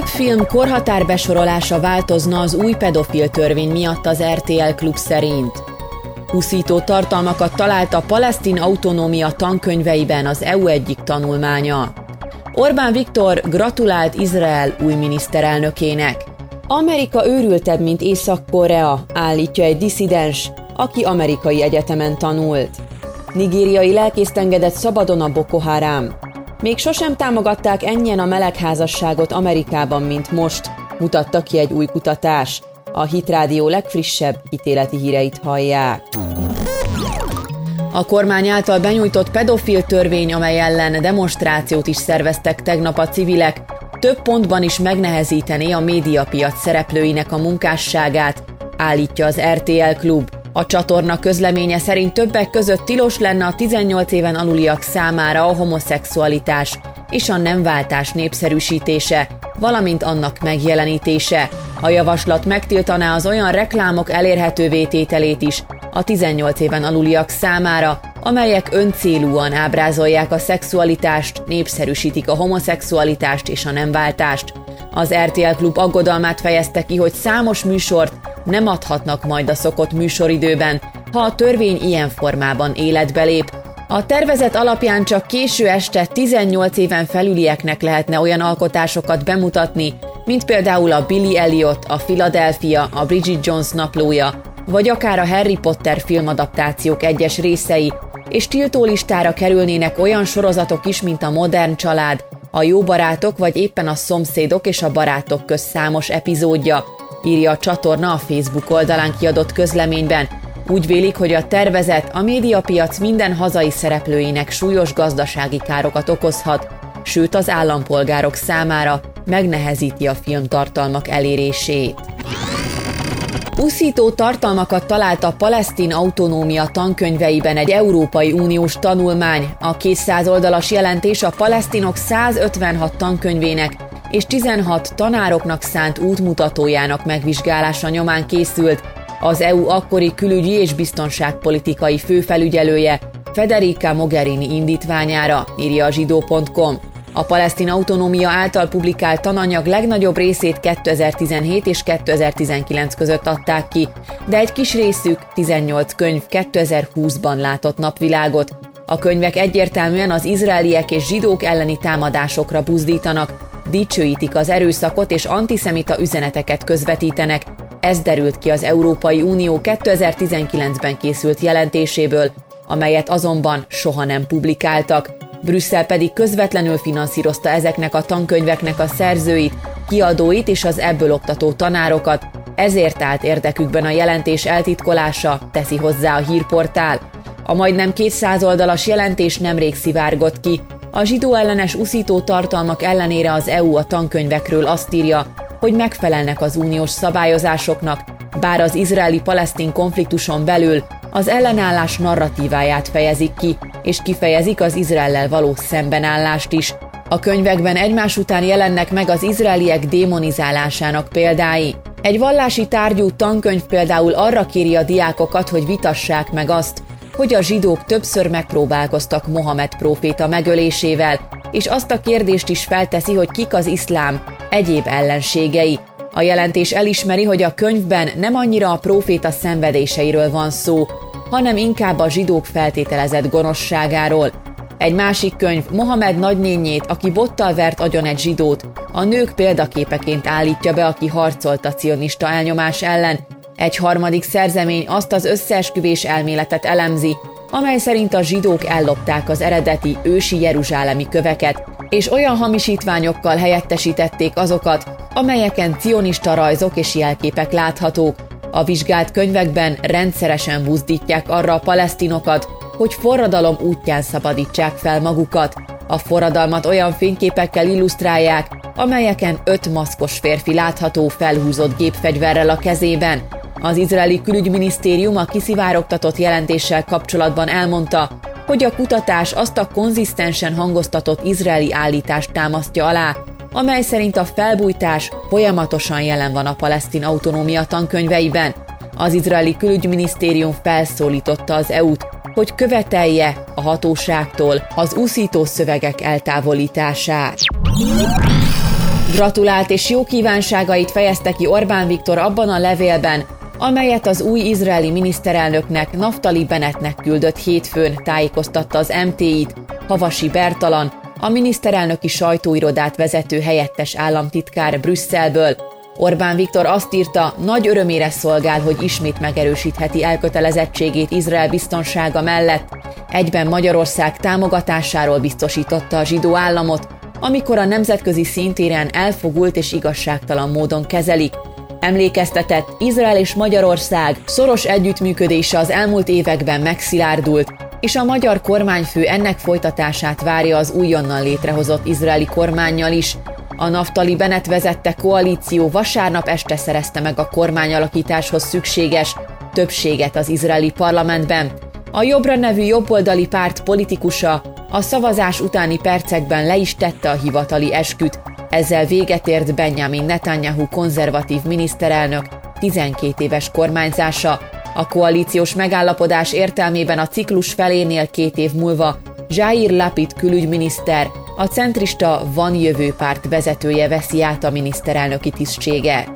Több film korhatárbesorolása változna az új pedofil törvény miatt az RTL klub szerint. Huszító tartalmakat talált a palesztin autonómia tankönyveiben az EU egyik tanulmánya. Orbán Viktor gratulált Izrael új miniszterelnökének. Amerika őrültebb, mint Észak-Korea, állítja egy diszidens, aki amerikai egyetemen tanult. Nigériai lelkészt engedett szabadon a Boko Haram. Még sosem támogatták ennyien a melegházasságot Amerikában, mint most, mutatta ki egy új kutatás. A Hitrádió legfrissebb ítéleti híreit hallják. A kormány által benyújtott pedofil törvény, amely ellen demonstrációt is szerveztek tegnap a civilek, több pontban is megnehezítené a médiapiac szereplőinek a munkásságát, állítja az RTL Klub. A csatorna közleménye szerint többek között tilos lenne a 18 éven aluliak számára a homoszexualitás és a nemváltás népszerűsítése, valamint annak megjelenítése. A javaslat megtiltaná az olyan reklámok elérhetővé tételét is a 18 éven aluliak számára, amelyek öncélúan ábrázolják a szexualitást, népszerűsítik a homoszexualitást és a nemváltást. Az RTL Klub aggodalmát fejezte ki, hogy számos műsort nem adhatnak majd a szokott műsoridőben, ha a törvény ilyen formában életbe lép. A tervezet alapján csak késő este 18 éven felülieknek lehetne olyan alkotásokat bemutatni, mint például a Billy Elliot, a Philadelphia, a Bridget Jones naplója, vagy akár a Harry Potter filmadaptációk egyes részei, és tiltólistára kerülnének olyan sorozatok is, mint a Modern Család, a Jó Barátok, vagy éppen a Szomszédok és a Barátok köz számos epizódja, írja a csatorna a Facebook oldalán kiadott közleményben. Úgy vélik, hogy a tervezet a médiapiac minden hazai szereplőinek súlyos gazdasági károkat okozhat, sőt az állampolgárok számára megnehezíti a filmtartalmak elérését. Uszító tartalmakat talált a palesztin autonómia tankönyveiben egy Európai Uniós tanulmány. A 200 oldalas jelentés a palesztinok 156 tankönyvének és 16 tanároknak szánt útmutatójának megvizsgálása nyomán készült. Az EU akkori külügyi és biztonságpolitikai főfelügyelője Federica Mogherini indítványára, írja a zsidó.com. A palesztin autonómia által publikált tananyag legnagyobb részét 2017 és 2019 között adták ki, de egy kis részük, 18 könyv 2020-ban látott napvilágot. A könyvek egyértelműen az izraeliek és zsidók elleni támadásokra buzdítanak, dicsőítik az erőszakot és antiszemita üzeneteket közvetítenek. Ez derült ki az Európai Unió 2019-ben készült jelentéséből, amelyet azonban soha nem publikáltak. Brüsszel pedig közvetlenül finanszírozta ezeknek a tankönyveknek a szerzőit, kiadóit és az ebből oktató tanárokat, ezért állt érdekükben a jelentés eltitkolása, teszi hozzá a hírportál. A majdnem 200 oldalas jelentés nemrég szivárgott ki. A zsidó ellenes uszító tartalmak ellenére az EU a tankönyvekről azt írja, hogy megfelelnek az uniós szabályozásoknak, bár az izraeli-palesztin konfliktuson belül az ellenállás narratíváját fejezik ki, és kifejezik az Izraellel való szembenállást is. A könyvekben egymás után jelennek meg az izraeliek démonizálásának példái. Egy vallási tárgyú tankönyv például arra kéri a diákokat, hogy vitassák meg azt, hogy a zsidók többször megpróbálkoztak Mohamed próféta megölésével, és azt a kérdést is felteszi, hogy kik az iszlám egyéb ellenségei. A jelentés elismeri, hogy a könyvben nem annyira a próféta szenvedéseiről van szó, hanem inkább a zsidók feltételezett gonoszságáról. Egy másik könyv Mohamed nagynényét, aki bottal vert agyon egy zsidót, a nők példaképeként állítja be, aki harcolt a cionista elnyomás ellen. Egy harmadik szerzemény azt az összeesküvés elméletet elemzi, amely szerint a zsidók ellopták az eredeti ősi jeruzsálemi köveket, és olyan hamisítványokkal helyettesítették azokat, amelyeken cionista rajzok és jelképek láthatók. A vizsgált könyvekben rendszeresen buzdítják arra a palesztinokat, hogy forradalom útján szabadítsák fel magukat. A forradalmat olyan fényképekkel illusztrálják, amelyeken öt maszkos férfi látható felhúzott gépfegyverrel a kezében. Az izraeli külügyminisztérium a kiszivárogtatott jelentéssel kapcsolatban elmondta, hogy a kutatás azt a konzisztensen hangoztatott izraeli állítást támasztja alá, amely szerint a felbújtás folyamatosan jelen van a palesztin autonómia tankönyveiben. Az izraeli külügyminisztérium felszólította az EU-t, hogy követelje a hatóságtól az úszító szövegek eltávolítását. Gratulált és jó kívánságait fejezte ki Orbán Viktor abban a levélben, amelyet az új izraeli miniszterelnöknek Naftali Bennettnek küldött hétfőn, tájékoztatta az MTI-t, Havasi Bertalan, a miniszterelnöki sajtóirodát vezető helyettes államtitkár Brüsszelből. Orbán Viktor azt írta, nagy örömére szolgál, hogy ismét megerősítheti elkötelezettségét Izrael biztonsága mellett, egyben Magyarország támogatásáról biztosította a zsidó államot, amikor a nemzetközi szintéren elfogult és igazságtalan módon kezelik. Emlékeztetett, Izrael és Magyarország szoros együttműködése az elmúlt években megszilárdult, és a magyar kormányfő ennek folytatását várja az újonnan létrehozott izraeli kormányjal is. A Naftali Bennett vezette koalíció vasárnap este szerezte meg a kormányalakításhoz szükséges többséget az izraeli parlamentben. A Jobbra nevű jobboldali párt politikusa a szavazás utáni percekben le is tette a hivatali esküt, ezzel véget ért Benjamin Netanyahu konzervatív miniszterelnök 12 éves kormányzása, a koalíciós megállapodás értelmében a ciklus felénél két év múlva Jair Lapid külügyminiszter, a centrista Van Jövő párt vezetője veszi át a miniszterelnöki tisztséget.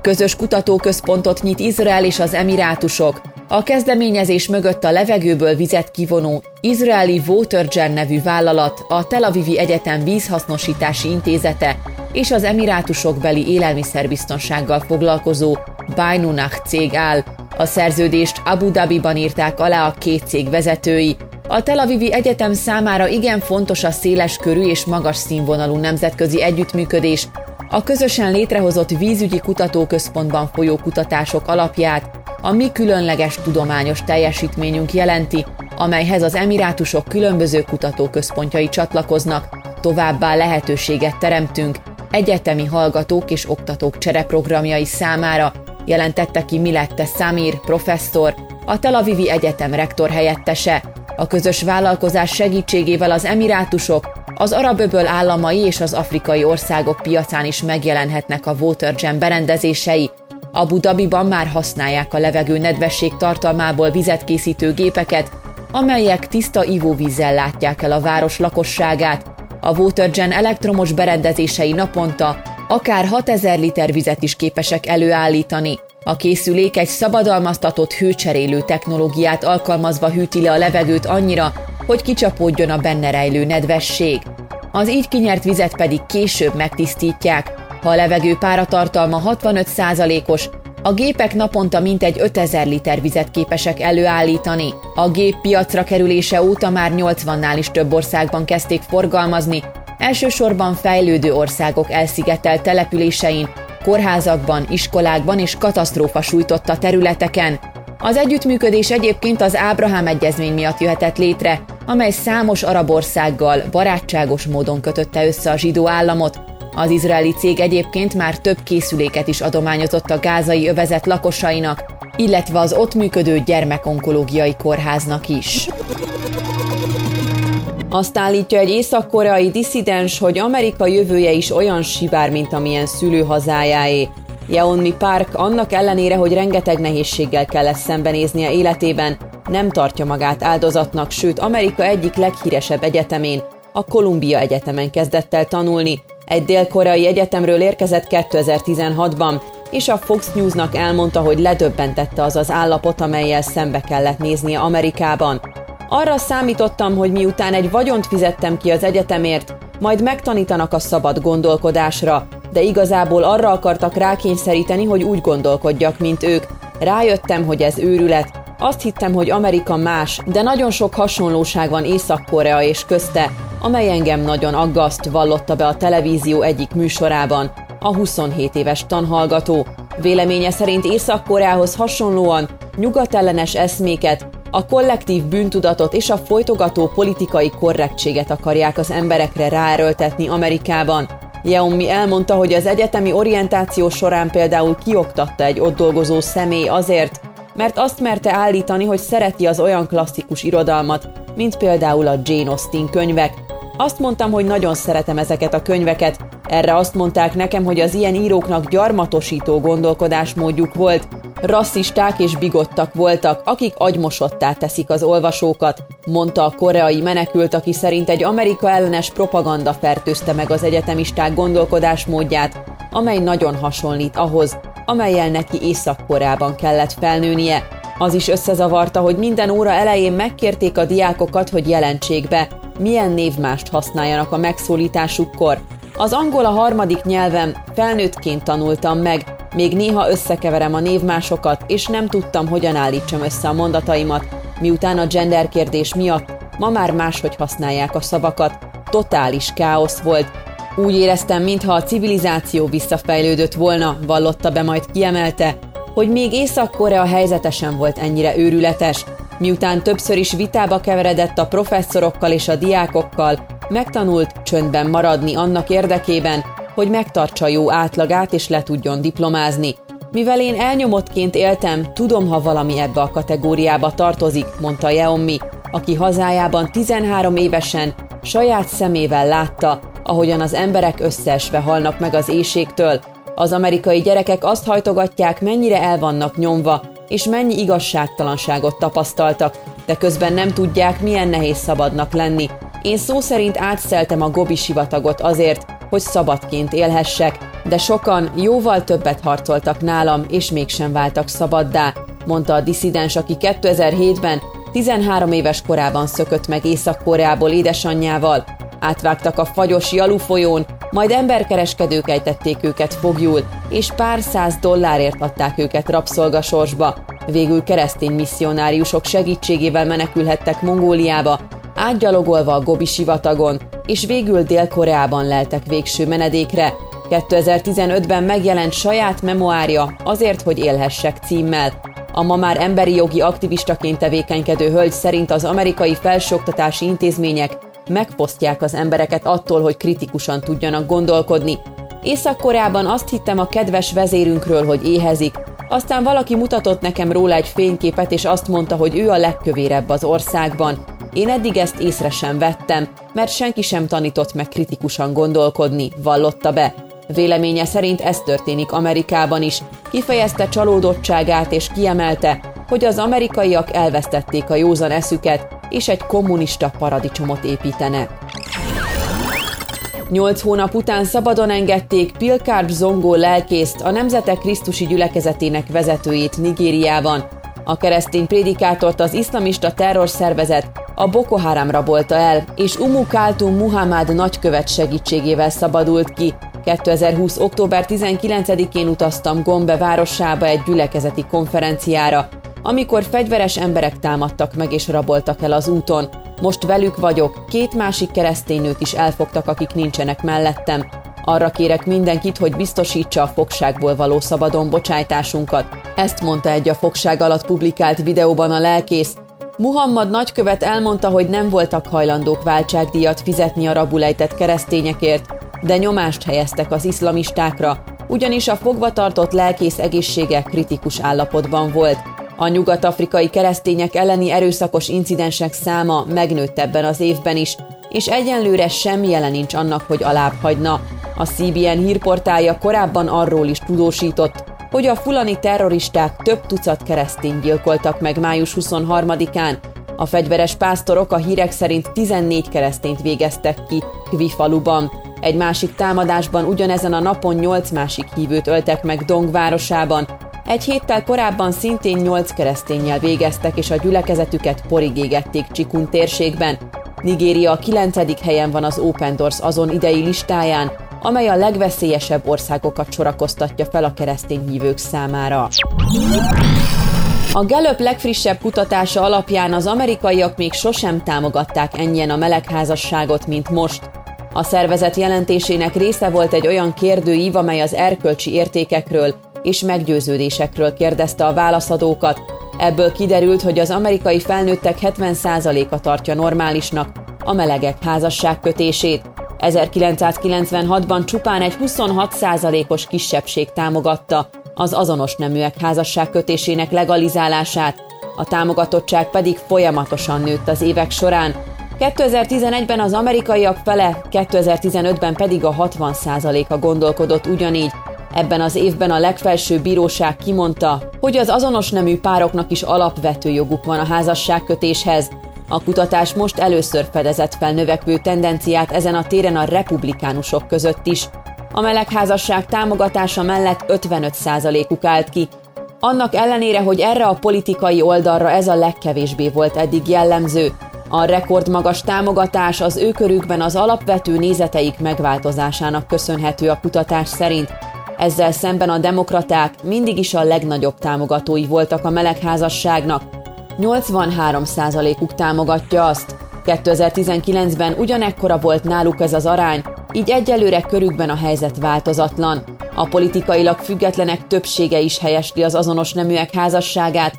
Közös kutatóközpontot nyit Izrael és az Emirátusok. A kezdeményezés mögött a levegőből vizet kivonó izraeli Watergen nevű vállalat, a Tel Avivi Egyetem vízhasznosítási intézete és az Emirátusok beli élelmiszerbiztonsággal foglalkozó Bainunach cég áll. A szerződést Abu Dhabiban írták alá a két cég vezetői. A Tel Avivi Egyetem számára igen fontos a széles körű és magas színvonalú nemzetközi együttműködés, a közösen létrehozott vízügyi kutatóközpontban folyó kutatások alapját a mi különleges tudományos teljesítményünk jelenti, amelyhez az emirátusok különböző kutatóközpontjai csatlakoznak, továbbá lehetőséget teremtünk egyetemi hallgatók és oktatók csereprogramjai számára, jelentette ki Milette Samir, professzor, a Tel Avivi Egyetem rektor helyettese. A közös vállalkozás segítségével az emirátusok, az arab öböl államai és az afrikai országok piacán is megjelenhetnek a Watergen berendezései. Abu Dhabiban már használják a levegő nedvesség tartalmából vizet készítő gépeket, amelyek tiszta ivóvízzel látják el a város lakosságát. A Watergen elektromos berendezései naponta akár 6000 liter vizet is képesek előállítani. A készülék egy szabadalmaztatott hőcserélő technológiát alkalmazva hűti le a levegőt annyira, hogy kicsapódjon a benne rejlő nedvesség. Az így kinyert vizet pedig később megtisztítják. Ha a levegő páratartalma 65%-os, a gépek naponta mintegy 5000 liter vizet képesek előállítani. A gép piacra kerülése óta már 80-nál is több országban kezdték forgalmazni, elsősorban fejlődő országok elszigetelt településein, kórházakban, iskolákban és katasztrófa sújtotta területeken. Az együttműködés egyébként az Ábrahám egyezmény miatt jöhetett létre, amely számos arab országgal barátságos módon kötötte össze a zsidó államot. Az izraeli cég egyébként már több készüléket is adományozott a gázai övezet lakosainak, illetve az ott működő gyermekonkológiai kórháznak is. Azt állítja egy észak-koreai diszidens, hogy Amerika jövője is olyan sivár, mint amilyen szülőhazájáé. Yeonmi Park annak ellenére, hogy rengeteg nehézséggel kellett szembenéznie életében, nem tartja magát áldozatnak, sőt Amerika egyik leghíresebb egyetemén, a Columbia Egyetemen kezdett el tanulni. Egy dél-koreai egyetemről érkezett 2016-ban, és a Fox Newsnak elmondta, hogy ledöbbentette az az állapot, amelyel szembe kellett néznie Amerikában. Arra számítottam, hogy miután egy vagyont fizettem ki az egyetemért, majd megtanítanak a szabad gondolkodásra, de igazából arra akartak rákényszeríteni, hogy úgy gondolkodjak, mint ők. Rájöttem, hogy ez őrület. Azt hittem, hogy Amerika más, de nagyon sok hasonlóság van Észak-Korea és közte, amely engem nagyon aggaszt, vallotta be a televízió egyik műsorában. A 27 éves tanhallgató. Véleménye szerint Észak-Koreához hasonlóan nyugatellenes eszméket, a kollektív bűntudatot és a folytogató politikai korrektséget akarják az emberekre ráerőltetni Amerikában. Yeomi elmondta, hogy az egyetemi orientáció során például kioktatta egy ott dolgozó személy azért, mert azt merte állítani, hogy szereti az olyan klasszikus irodalmat, mint például a Jane Austen könyvek. Azt mondtam, hogy nagyon szeretem ezeket a könyveket, erre azt mondták nekem, hogy az ilyen íróknak gyarmatosító gondolkodásmódjuk volt, rasszisták és bigottak voltak, akik agymosottá teszik az olvasókat, mondta a koreai menekült, aki szerint egy Amerika ellenes propaganda fertőzte meg az egyetemisták gondolkodásmódját, amely nagyon hasonlít ahhoz, amelyel neki Észak-Koreában kellett felnőnie. Az is összezavarta, hogy minden óra elején megkérték a diákokat, hogy jelentsék be, milyen névmást használjanak a megszólításukkor. Az angol a harmadik nyelvem, felnőttként tanultam meg, még néha összekeverem a névmásokat, és nem tudtam, hogyan állítsam össze a mondataimat, miután a gender kérdés miatt ma már máshogy használják a szavakat. Totális káosz volt. Úgy éreztem, mintha a civilizáció visszafejlődött volna, vallotta be, majd kiemelte, hogy még Észak-Korea helyzetesen volt ennyire őrületes, miután többször is vitába keveredett a professzorokkal és a diákokkal, megtanult csöndben maradni annak érdekében, hogy megtartsa jó átlagát és le tudjon diplomázni. Mivel én elnyomottként éltem, tudom, ha valami ebbe a kategóriába tartozik, mondta Jeommi, aki hazájában 13 évesen saját szemével látta, ahogyan az emberek összeesve halnak meg az éjségtől. Az amerikai gyerekek azt hajtogatják, mennyire el vannak nyomva, és mennyi igazságtalanságot tapasztaltak, de közben nem tudják, milyen nehéz szabadnak lenni. Én szó szerint átszeltem a Gobi sivatagot azért, hogy szabadként élhessek, de sokan jóval többet harcoltak nálam, és mégsem váltak szabaddá, mondta a diszidens, aki 2007-ben 13 éves korában szökött meg Észak-Koreából édesanyjával, átvágtak a fagyos Jalu folyón, majd emberkereskedők ejtették őket fogjul, és pár száz dollárért adták őket rabszolgasorsba. Végül keresztény misszionáriusok segítségével menekülhettek Mongóliába, átgyalogolva a Gobi sivatagon, és végül Dél-Koreában leltek végső menedékre. 2015-ben megjelent saját memoárja Azért, hogy élhessek címmel. A ma már emberi jogi aktivistaként tevékenykedő hölgy szerint az amerikai felsőoktatási intézmények megposztják az embereket attól, hogy kritikusan tudjanak gondolkodni. Észak-Koreában azt hittem a kedves vezérünkről, hogy éhezik, aztán valaki mutatott nekem róla egy fényképet, és azt mondta, hogy ő a legkövérebb az országban. Én eddig ezt észre sem vettem, mert senki sem tanított meg kritikusan gondolkodni, vallotta be. Véleménye szerint ez történik Amerikában is. Kifejezte csalódottságát és kiemelte, hogy az amerikaiak elvesztették a józan eszüket, és egy kommunista paradicsomot építenek. Nyolc hónap után szabadon engedték Pilkárd Zongó lelkészt, a Nemzetek Krisztusi gyülekezetének vezetőjét Nigériában. A keresztény prédikátort az iszlamista terrorszervezet a Boko Haram rabolta el, és Umu Kaltum Muhammad nagykövet segítségével szabadult ki. 2020. október 19-én utaztam Gombe városába egy gyülekezeti konferenciára, amikor fegyveres emberek támadtak meg és raboltak el az úton. Most velük vagyok, két másik kereszténynőt is elfogtak, akik nincsenek mellettem. Arra kérek mindenkit, hogy biztosítsa a fogságból való szabadon bocsájtásunkat. Ezt mondta egy a fogság alatt publikált videóban a lelkész. Muhammad nagykövet elmondta, hogy nem voltak hajlandók váltságdíjat fizetni a rabulejtett keresztényekért, de nyomást helyeztek az iszlamistákra, ugyanis a fogvatartott lelkész egészsége kritikus állapotban volt. A nyugat-afrikai keresztények elleni erőszakos incidensek száma megnőtt ebben az évben is, és egyenlőre semmi jelen nincs annak, hogy alább hagyna. A CBN hírportálja korábban arról is tudósított, hogy a fulani terroristák több tucat keresztény gyilkoltak meg május 23-án. A fegyveres pásztorok a hírek szerint 14 keresztényt végeztek ki Kvi faluban. Egy másik támadásban ugyanezen a napon 8 másik hívőt öltek meg Dong városában, egy héttel korábban szintén nyolc keresztényel végeztek, és a gyülekezetüket porig égették Csikun térségben. Nigéria a kilencedik helyen van az Open Doors azon idei listáján, amely a legveszélyesebb országokat sorakoztatja fel a keresztény hívők számára. A Gallup legfrissebb kutatása alapján az amerikaiak még sosem támogatták ennyien a melegházasságot, mint most. A szervezet jelentésének része volt egy olyan kérdőív, amely az erkölcsi értékekről és meggyőződésekről kérdezte a válaszadókat. Ebből kiderült, hogy az amerikai felnőttek 70%-a tartja normálisnak a melegek házasságkötését. 1996-ban csupán egy 26%-os kisebbség támogatta az azonos neműek házasságkötésének legalizálását, a támogatottság pedig folyamatosan nőtt az évek során. 2011-ben az amerikaiak fele, 2015-ben pedig a 60%-a gondolkodott ugyanígy, Ebben az évben a legfelsőbb bíróság kimondta, hogy az azonos nemű pároknak is alapvető joguk van a házasságkötéshez. A kutatás most először fedezett fel növekvő tendenciát ezen a téren a republikánusok között is. A melegházasság támogatása mellett 55%-uk állt ki, annak ellenére, hogy erre a politikai oldalra ez a legkevésbé volt eddig jellemző. A rekordmagas támogatás az ő körükben az alapvető nézeteik megváltozásának köszönhető a kutatás szerint. Ezzel szemben a demokraták mindig is a legnagyobb támogatói voltak a melegházasságnak. 83%-uk támogatja azt. 2019-ben ugyanekkora volt náluk ez az arány, így egyelőre körükben a helyzet változatlan. A politikailag függetlenek többsége is helyesli az azonos neműek házasságát,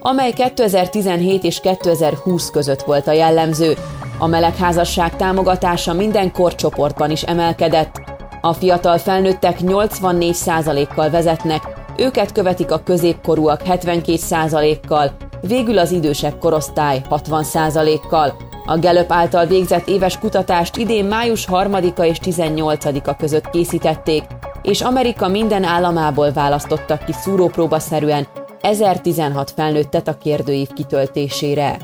amely 2017 és 2020 között volt a jellemző. A melegházasság támogatása minden korcsoportban is emelkedett. A fiatal felnőttek 84%-kal vezetnek, őket követik a középkorúak 72%-kal, végül az idősebb korosztály 60%-kal. A Gallup által végzett éves kutatást idén május 3-a és 18-a között készítették, és Amerika minden államából választottak ki szúrópróbaszerűen 1016 felnőttet a kérdőív kitöltésére.